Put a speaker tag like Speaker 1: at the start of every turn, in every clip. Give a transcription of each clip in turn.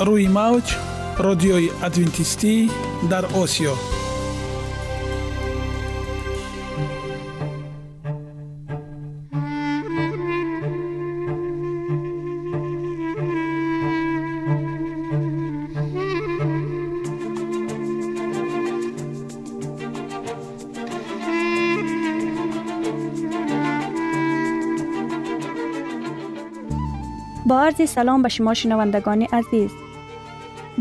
Speaker 1: روی موج رادیوی ادوینتیستی در آسیا
Speaker 2: با عرض سلام به شما شنوندگان عزیز.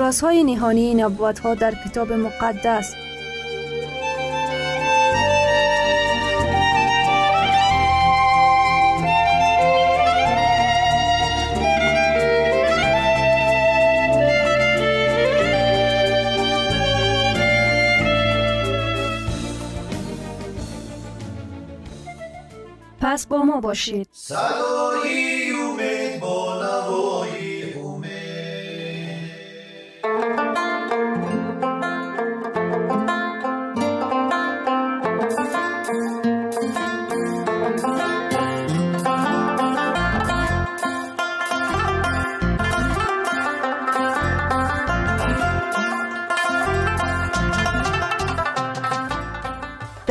Speaker 2: رازهای نهانی نبوت ها در کتاب مقدس. پس با ما باشید.
Speaker 3: صدای امید با نوای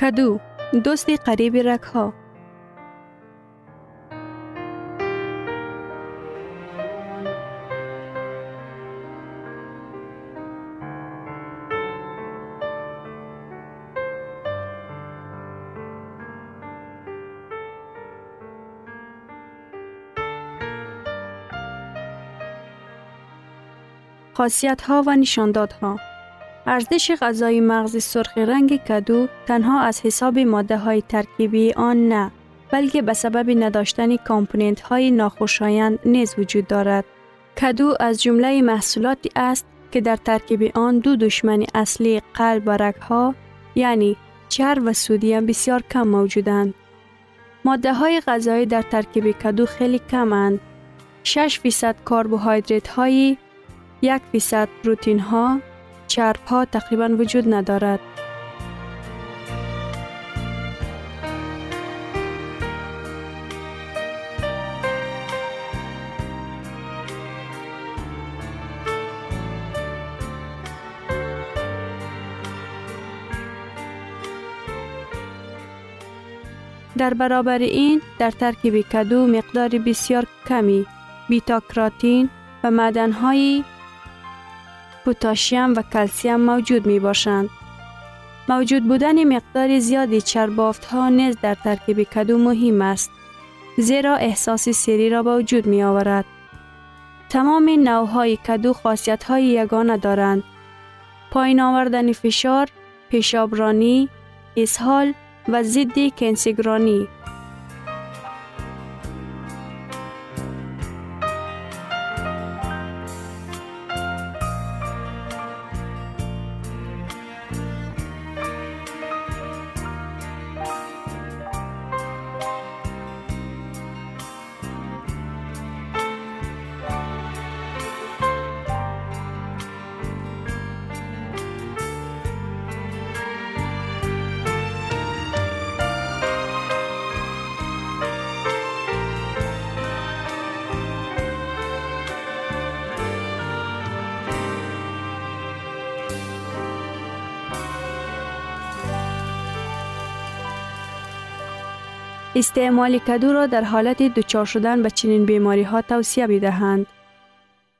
Speaker 2: کدو دوست قریب رکها خاصیت ها و نشاندادها. ارزش غذای مغز سرخ رنگ کدو تنها از حساب ماده های ترکیبی آن نه بلکه به سبب نداشتن کامپوننت های ناخوشایند نیز وجود دارد. کدو از جمله محصولاتی است که در ترکیب آن دو دشمن اصلی قلب و رگ ها یعنی چرب و سودیم بسیار کم موجودند. ماده های غذایی در ترکیب کدو خیلی کمند. 6 فیصد کربوهیدرات هایی، یک فیصد پروتین ها، ها تقریبا وجود ندارد. در برابر این در ترکیب کدو مقدار بسیار کمی بیتا کراتین و معدنهای پوتاشیم و کلسیم موجود می باشند موجود بودن مقدار زیادی چربافت ها نیز در ترکیب کدو مهم است. زیرا احساس سری را به وجود می آورد. تمام نوهای کدو خاصیت های یگانه دارند. پایین آوردن فشار، پیشابرانی، اسهال و ضد کنسگرانی استعمال کدو را در حالت دچار شدن به چنین بیماری ها توصیه می دهند.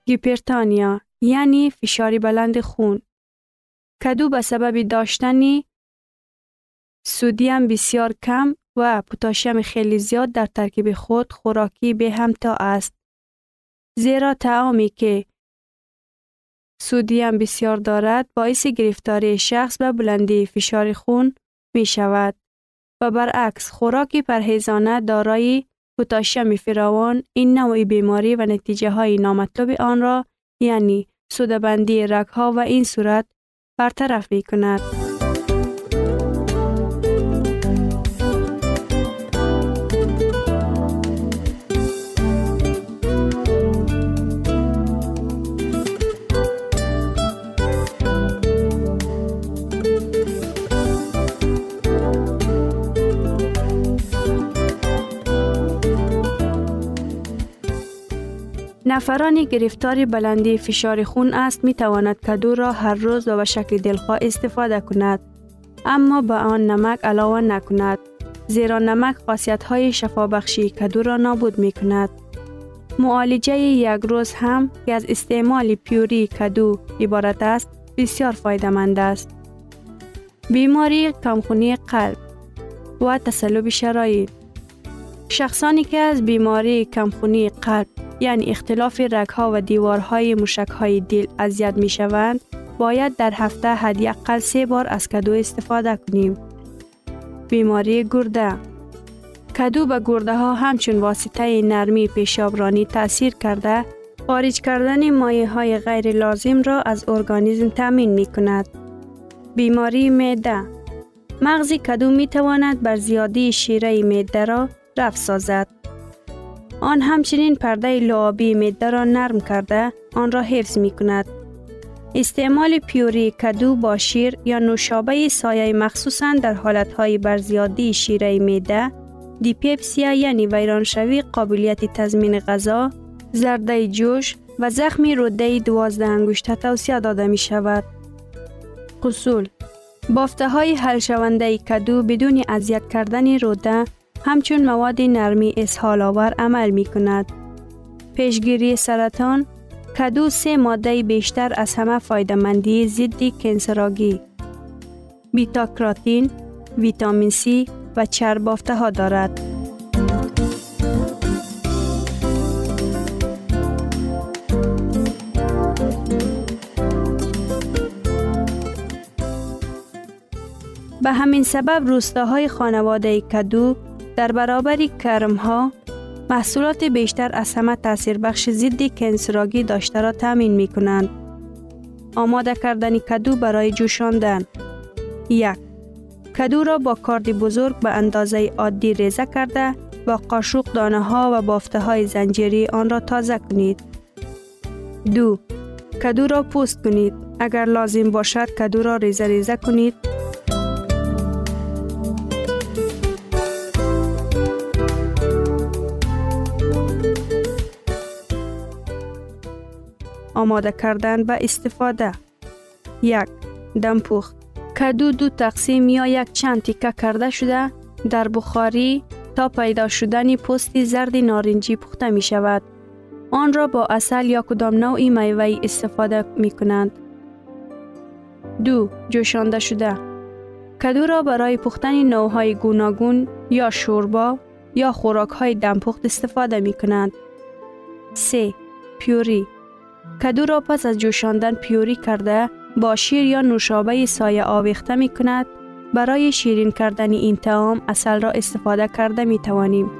Speaker 2: گیپرتانیا یعنی فشار بلند خون. کدو به سبب داشتن سودیم بسیار کم و پوتاشیم خیلی زیاد در ترکیب خود خوراکی به همتا است. زیرا تعامی که سودیم بسیار دارد باعث گرفتاری شخص به بلندی فشار خون می شود. و برعکس خوراک پرهیزانه دارای پوتاشیم فراوان این نوع بیماری و نتیجه های نامطلوب آن را یعنی سودبندی رگ ها و این صورت برطرف می کند. نفرانی گرفتار بلندی فشار خون است می تواند کدو را هر روز و به شکل دلخواه استفاده کند. اما به آن نمک علاوه نکند زیرا نمک خاصیت های شفابخشی کدو را نابود می کند معالجه یک روز هم که از استعمال پیوری کدو عبارت است بسیار فایدمند است. بیماری کمخونی قلب و تسلب شرایط. شخصانی که از بیماری کمخونی قلب یعنی اختلاف رگها و دیوارهای های دل اذیت می شوند باید در هفته حداقل سه بار از کدو استفاده کنیم. بیماری گرده کدو به گرده ها همچون واسطه نرمی پیشابرانی تاثیر کرده خارج کردن مایه های غیر لازم را از ارگانیزم تامین می کند. بیماری معده مغزی کدو می تواند بر زیادی شیره معده را رفت سازد. آن همچنین پرده لعابی میده را نرم کرده آن را حفظ می کند. استعمال پیوری کدو با شیر یا نوشابه سایه مخصوصا در حالتهای برزیادی شیره میده دیپیپسیا یعنی ویرانشوی قابلیت تضمین غذا زرده جوش و زخم روده دوازده انگشته توصیه داده می شود. قصول بافته های حل شونده کدو بدون اذیت کردن روده همچون مواد نرمی اسهال آور عمل می کند. پیشگیری سرطان کدو سه ماده بیشتر از همه فایدمندی ضد کنسراگی بیتا کراتین، ویتامین C و چربافته ها دارد. به همین سبب روستاهای خانواده کدو در برابر کرم ها محصولات بیشتر از همه تاثیر بخش ضد کنسراگی داشته را تامین می کنند. آماده کردن کدو برای جوشاندن یک کدو را با کارد بزرگ به اندازه عادی ریزه کرده با قاشق دانه ها و بافته های زنجیری آن را تازه کنید. دو کدو را پوست کنید. اگر لازم باشد کدو را ریزه ریزه کنید آماده کردن و استفاده یک دمپخت کدو دو تقسیم یا یک چند تیکه کرده شده در بخاری تا پیدا شدن پوست زرد نارنجی پخته می شود. آن را با اصل یا کدام نوعی میوه استفاده می کنند. دو جوشانده شده کدو را برای پختن نوهای گوناگون یا شوربا یا خوراک های دمپخت استفاده می کنند. 3. پیوری کدو را پس از جوشاندن پیوری کرده با شیر یا نوشابه سایه آویخته می کند. برای شیرین کردن این تعام اصل را استفاده کرده می توانیم.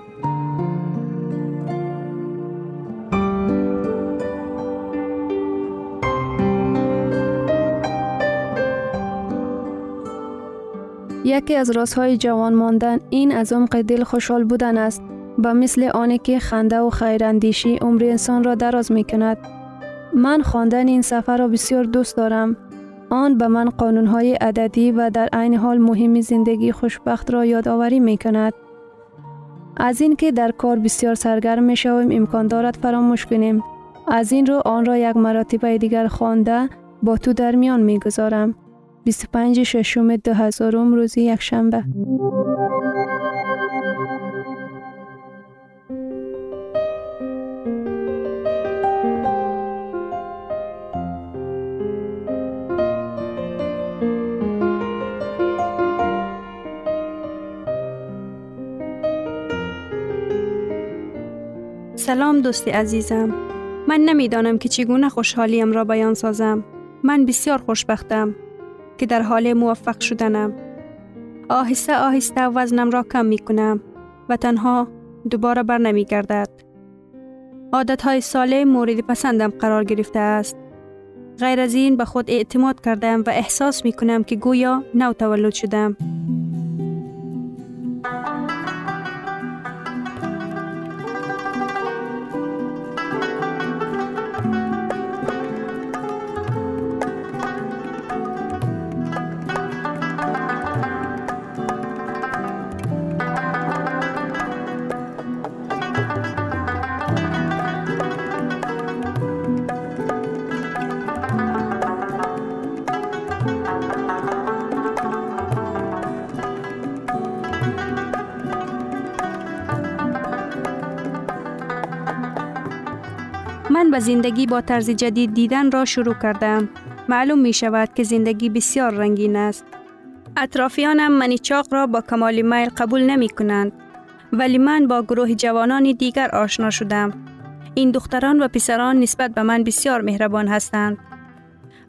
Speaker 4: یکی از رازهای جوان ماندن این از عمق دل خوشحال بودن است با مثل آنی که خنده و خیراندیشی عمر انسان را دراز می کند. من خواندن این سفر را بسیار دوست دارم. آن به من قانونهای عددی و در عین حال مهمی زندگی خوشبخت را یادآوری می کند. از این که در کار بسیار سرگرم می شویم امکان دارد فراموش کنیم. از این رو آن را یک مراتبه دیگر خوانده با تو در میان می گذارم. 25 ششم 2000 روزی یک شنبه
Speaker 2: سلام دوستی عزیزم. من نمی‌دانم که چگونه خوشحالیم را بیان سازم. من بسیار خوشبختم. که در حال موفق شدنم. آهسته آهسته وزنم را کم می کنم و تنها دوباره بر نمی گردد. عادت های ساله مورد پسندم قرار گرفته است. غیر از این به خود اعتماد کردم و احساس می کنم که گویا نو تولد شدم. من به زندگی با طرز جدید دیدن را شروع کردم. معلوم می شود که زندگی بسیار رنگین است. اطرافیانم منی چاق را با کمال میل قبول نمی کنند. ولی من با گروه جوانان دیگر آشنا شدم. این دختران و پسران نسبت به من بسیار مهربان هستند.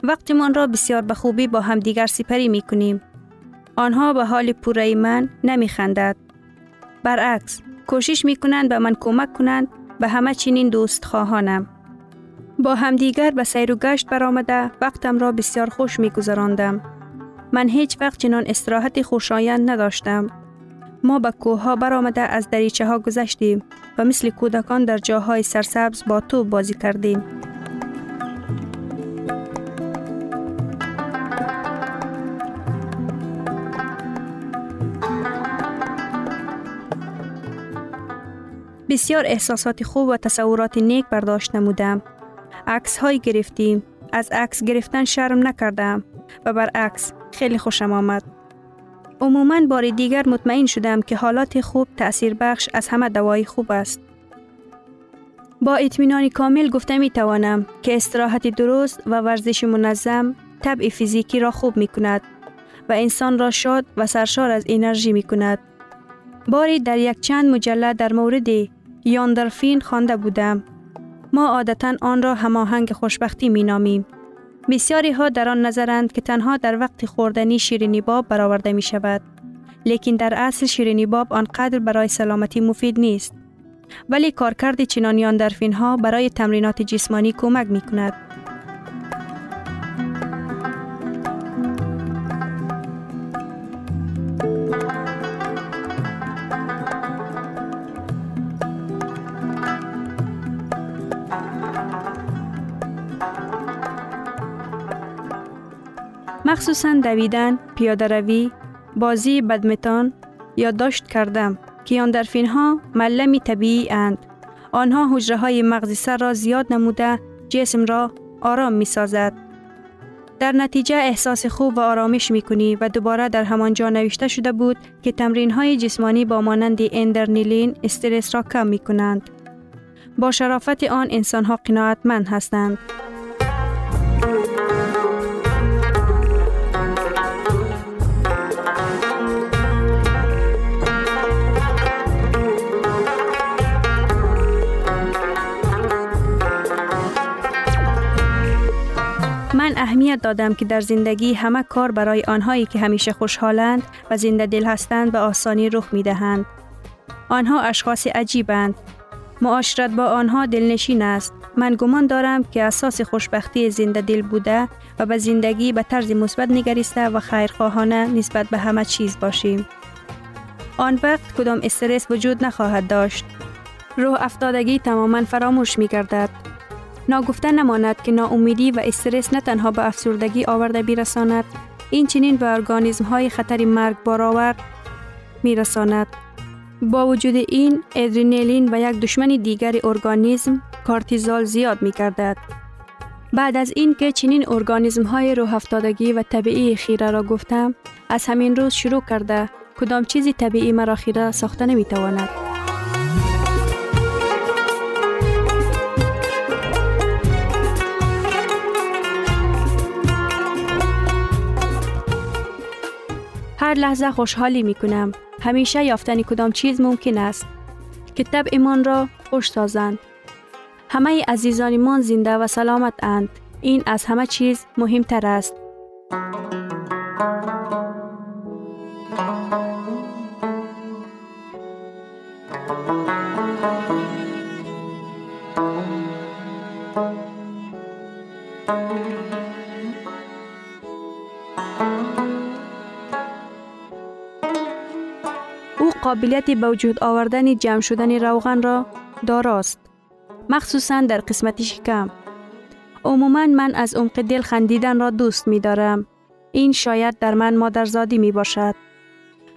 Speaker 2: وقتمان را بسیار به خوبی با هم دیگر سپری می کنیم. آنها به حال پوره من نمی خندد. برعکس، کوشش می کنند به من کمک کنند به همه چنین دوست خواهانم. با همدیگر به سیر و گشت برآمده وقتم را بسیار خوش می گذراندم. من هیچ وقت چنان استراحت خوشایند نداشتم. ما به کوه ها برآمده از دریچه ها گذشتیم و مثل کودکان در جاهای سرسبز با تو بازی کردیم. بسیار احساسات خوب و تصورات نیک برداشت نمودم. عکس های گرفتیم. از عکس گرفتن شرم نکردم و برعکس خیلی خوشم آمد. عموما بار دیگر مطمئن شدم که حالات خوب تأثیر بخش از همه دوای خوب است. با اطمینان کامل گفته می توانم که استراحت درست و ورزش منظم طبع فیزیکی را خوب می کند و انسان را شاد و سرشار از انرژی می کند. باری در یک چند مجله در مورد یاندرفین خوانده بودم. ما عادتا آن را هماهنگ خوشبختی می نامیم. بسیاری ها در آن نظرند که تنها در وقت خوردنی شیرینی باب برآورده می شود. لیکن در اصل شیرینی باب آنقدر برای سلامتی مفید نیست. ولی کارکرد چنان یاندرفین ها برای تمرینات جسمانی کمک می کند. مخصوصا دویدن، پیاده روی، بازی بدمتان یا داشت کردم که یاندرفین ها ملمی طبیعی اند. آنها حجره های مغزی سر را زیاد نموده جسم را آرام می سازد. در نتیجه احساس خوب و آرامش می کنی و دوباره در همان جا نوشته شده بود که تمرین های جسمانی با مانند اندرنیلین استرس را کم می کنند. با شرافت آن انسان ها قناعتمند هستند. اهمیت دادم که در زندگی همه کار برای آنهایی که همیشه خوشحالند و زنده دل هستند به آسانی رخ می دهند. آنها اشخاص عجیبند. معاشرت با آنها دلنشین است. من گمان دارم که اساس خوشبختی زنده دل بوده و به زندگی به طرز مثبت نگریسته و خیرخواهانه نسبت به همه چیز باشیم. آن وقت کدام استرس وجود نخواهد داشت. روح افتادگی تماما فراموش می گردد. ناگفته نماند که ناامیدی و استرس نه تنها به افسردگی آورده بیرساند این چنین به ارگانیزم های خطر مرگ بارآور میرساند با وجود این ادرینالین و یک دشمن دیگر ارگانیسم کارتیزال زیاد می کردد. بعد از این که چنین ارگانیزم های روح افتادگی و طبیعی خیره را گفتم از همین روز شروع کرده کدام چیزی طبیعی مرا خیره ساخته نمی تواند. هر لحظه خوشحالی می کنم. همیشه یافتن کدام چیز ممکن است که ایمان را خوش سازند. همه عزیزانمان زنده و سلامت اند. این از همه چیز مهمتر است. قابلیت به آوردن جمع شدن روغن را داراست. مخصوصا در قسمت شکم. عموما من از عمق دل خندیدن را دوست می دارم. این شاید در من مادرزادی می باشد.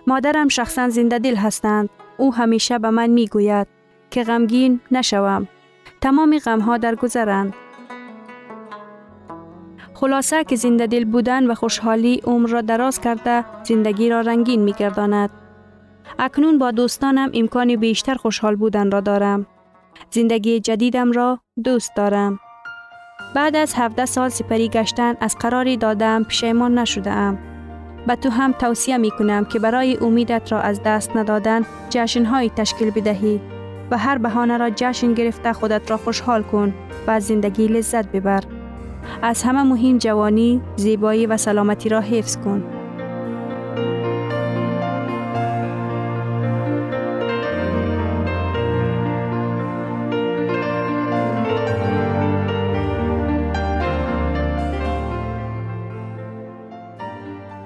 Speaker 2: مادرم شخصا زنده دل هستند. او همیشه به من می گوید که غمگین نشوم. تمام غمها در گذرند. خلاصه که زنده دل بودن و خوشحالی عمر را دراز کرده زندگی را رنگین می گرداند. اکنون با دوستانم امکان بیشتر خوشحال بودن را دارم. زندگی جدیدم را دوست دارم. بعد از 17 سال سپری گشتن از قراری دادم پشیمان نشده ام. به تو هم توصیه می کنم که برای امیدت را از دست ندادن جشنهایی تشکیل بدهی و هر بهانه را جشن گرفته خودت را خوشحال کن و از زندگی لذت ببر. از همه مهم جوانی، زیبایی و سلامتی را حفظ کن.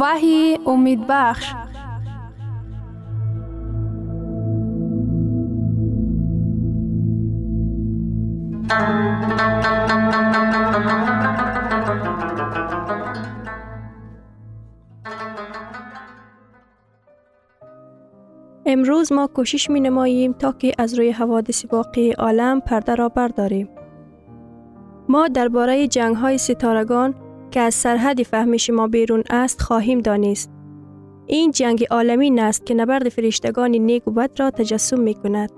Speaker 4: وحی امید بخش
Speaker 5: امروز ما کوشش می نماییم تا که از روی حوادث واقعی عالم پرده را برداریم. ما درباره جنگ های ستارگان که از سرحد فهمش ما بیرون است خواهیم دانست. این جنگ عالمی است که نبرد فرشتگان نیک و بد را تجسم می کند.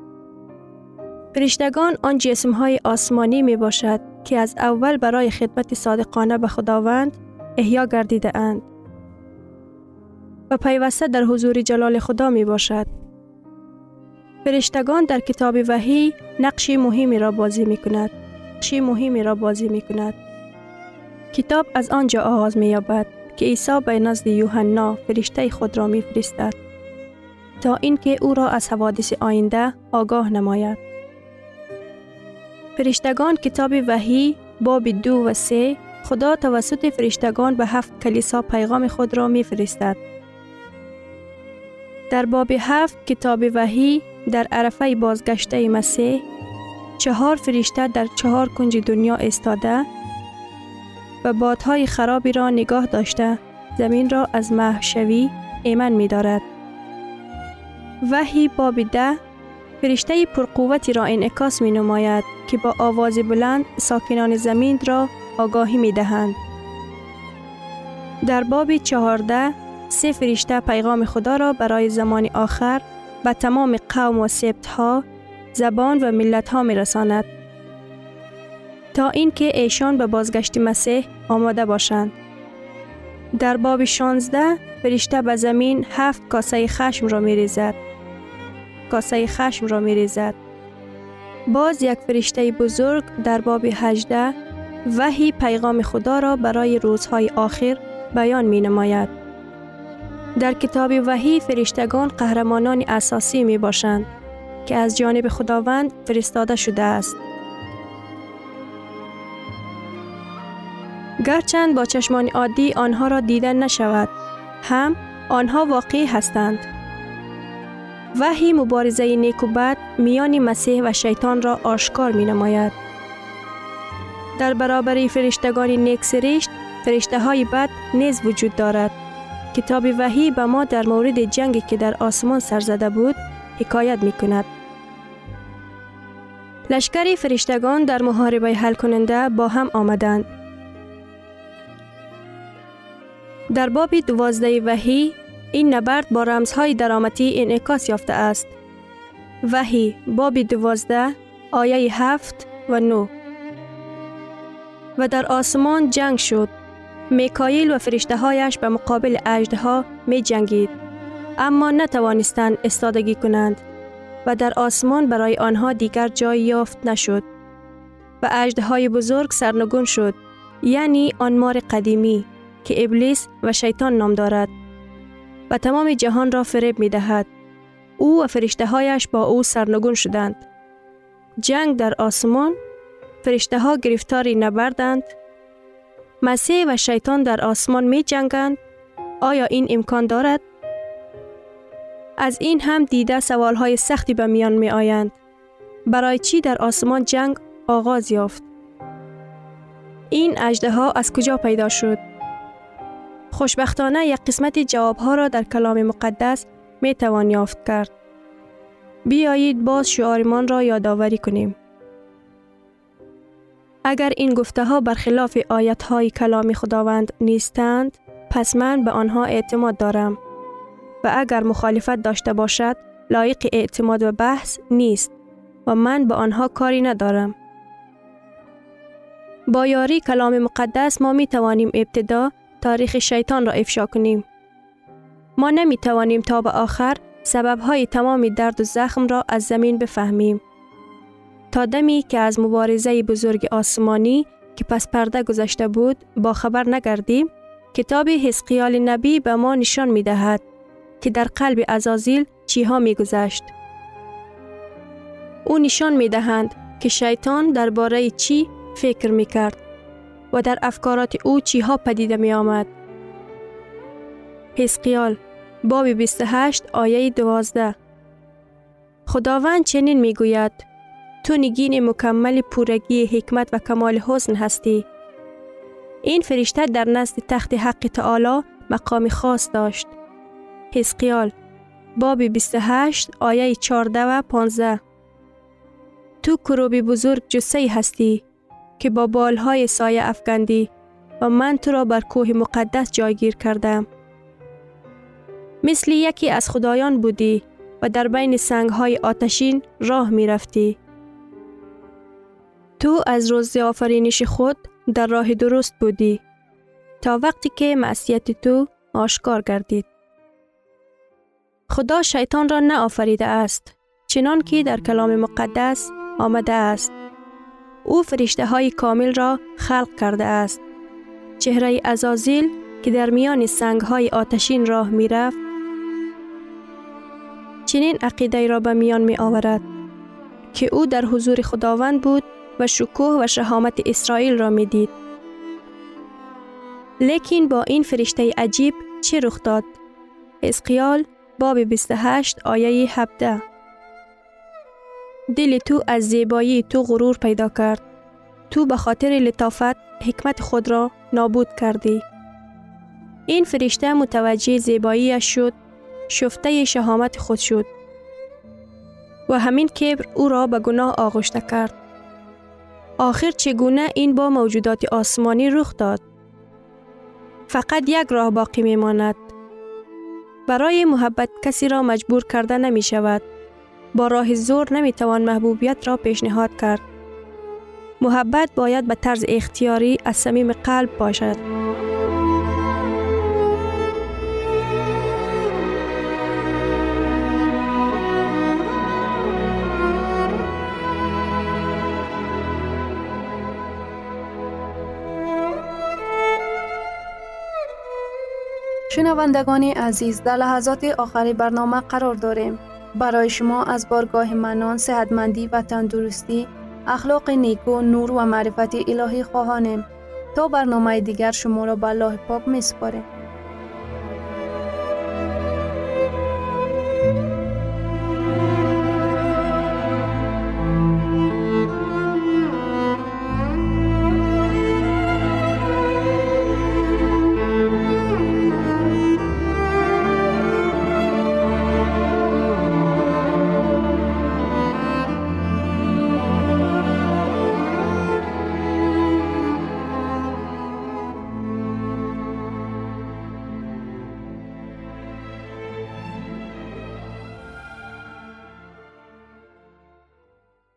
Speaker 5: فرشتگان آن جسم های آسمانی می باشد که از اول برای خدمت صادقانه به خداوند احیا گردیده اند. و پیوسته در حضور جلال خدا می باشد. فرشتگان در کتاب وحی نقش مهمی را بازی می کند. نقش مهمی را بازی می کند. کتاب از آنجا آغاز می یابد که عیسی به نزد یوحنا فرشته خود را می فرستد تا اینکه او را از حوادث آینده آگاه نماید. فرشتگان کتاب وحی باب دو و سه خدا توسط فرشتگان به هفت کلیسا پیغام خود را می فرستد. در باب هفت کتاب وحی در عرفه بازگشته مسیح چهار فرشته در چهار کنج دنیا استاده و بادهای خرابی را نگاه داشته زمین را از محشوی ایمن می دارد. وحی باب ده فرشته پرقوتی را انعکاس می نماید که با آواز بلند ساکنان زمین را آگاهی می دهند. در باب چهارده سه فرشته پیغام خدا را برای زمان آخر به تمام قوم و سبت ها، زبان و ملت ها می رساند. تا اینکه ایشان به بازگشت مسیح آماده باشند. در باب 16 فرشته به زمین هفت کاسه خشم را می ریزد. کاسه خشم را می ریزد. باز یک فرشته بزرگ در باب 18 وحی پیغام خدا را برای روزهای آخر بیان می نماید. در کتاب وحی فرشتگان قهرمانان اساسی می باشند که از جانب خداوند فرستاده شده است. گرچند با چشمان عادی آنها را دیدن نشود هم آنها واقعی هستند وحی مبارزه نیک و بد میان مسیح و شیطان را آشکار می نماید. در برابر فرشتگان نیک سرشت فرشته های بد نیز وجود دارد. کتاب وحی به ما در مورد جنگی که در آسمان سرزده بود حکایت می کند. لشکری فرشتگان در محاربه حل کننده با هم آمدند. در باب دوازده وحی این نبرد با رمزهای درامتی انعکاس یافته است. وحی باب دوازده آیه هفت و نو و در آسمان جنگ شد. میکایل و فرشته هایش به مقابل ها می جنگید. اما نتوانستند استادگی کنند و در آسمان برای آنها دیگر جای یافت نشد. و های بزرگ سرنگون شد یعنی آن مار قدیمی که ابلیس و شیطان نام دارد و تمام جهان را فریب می دهد. او و فرشته هایش با او سرنگون شدند. جنگ در آسمان فرشته ها گرفتاری نبردند. مسیح و شیطان در آسمان می جنگند. آیا این امکان دارد؟ از این هم دیده سوال های سختی به میان می آیند. برای چی در آسمان جنگ آغاز یافت؟ این اجده ها از کجا پیدا شد؟ خوشبختانه یک قسمت جوابها را در کلام مقدس می توان یافت کرد. بیایید باز شعارمان را یادآوری کنیم. اگر این گفته ها برخلاف آیت های کلام خداوند نیستند، پس من به آنها اعتماد دارم و اگر مخالفت داشته باشد لایق اعتماد و بحث نیست و من به آنها کاری ندارم. با یاری کلام مقدس ما می توانیم ابتدا تاریخ شیطان را افشا کنیم. ما نمی توانیم تا به آخر سبب های تمام درد و زخم را از زمین بفهمیم. تا دمی که از مبارزه بزرگ آسمانی که پس پرده گذشته بود با خبر نگردیم کتاب حسقیال نبی به ما نشان می دهد که در قلب ازازیل چیها می گذشت. او نشان می دهند که شیطان درباره چی فکر می کرد و در افکارات او چیها پدیده می آمد. حسقیال باب 28 آیه 12 خداوند چنین می گوید تو نگین مکمل پورگی حکمت و کمال حسن هستی. این فرشته در نزد تخت حق تعالی مقام خاص داشت. حسقیال باب 28 آیه 14 و 15 تو کروبی بزرگ جسه هستی که با بالهای سایه افگندی و من تو را بر کوه مقدس جایگیر کردم. مثل یکی از خدایان بودی و در بین سنگهای آتشین راه می رفتی. تو از روز آفرینش خود در راه درست بودی تا وقتی که معصیت تو آشکار گردید. خدا شیطان را نه آفریده است چنان که در کلام مقدس آمده است. او فرشته های کامل را خلق کرده است. چهره ازازیل که در میان سنگ های آتشین راه می رفت چنین عقیده را به میان می آورد که او در حضور خداوند بود و شکوه و شهامت اسرائیل را می دید. لیکن با این فرشته عجیب چه رخ داد؟ اسقیال باب 28 آیه 17 دل تو از زیبایی تو غرور پیدا کرد. تو به خاطر لطافت حکمت خود را نابود کردی. این فرشته متوجه زیباییش شد شفته شهامت خود شد و همین کبر او را به گناه آغشته کرد. آخر چگونه این با موجودات آسمانی رخ داد؟ فقط یک راه باقی می ماند. برای محبت کسی را مجبور کرده نمی شود. با راه زور نمی توان محبوبیت را پیشنهاد کرد. محبت باید به طرز اختیاری از صمیم قلب باشد.
Speaker 4: شنوندگان عزیز در لحظات آخری برنامه قرار داریم. برای شما از بارگاه منان، صحتمندی و تندرستی، اخلاق نیکو، نور و معرفت الهی خواهانیم. تا برنامه دیگر شما را به الله پاک می سپاریم.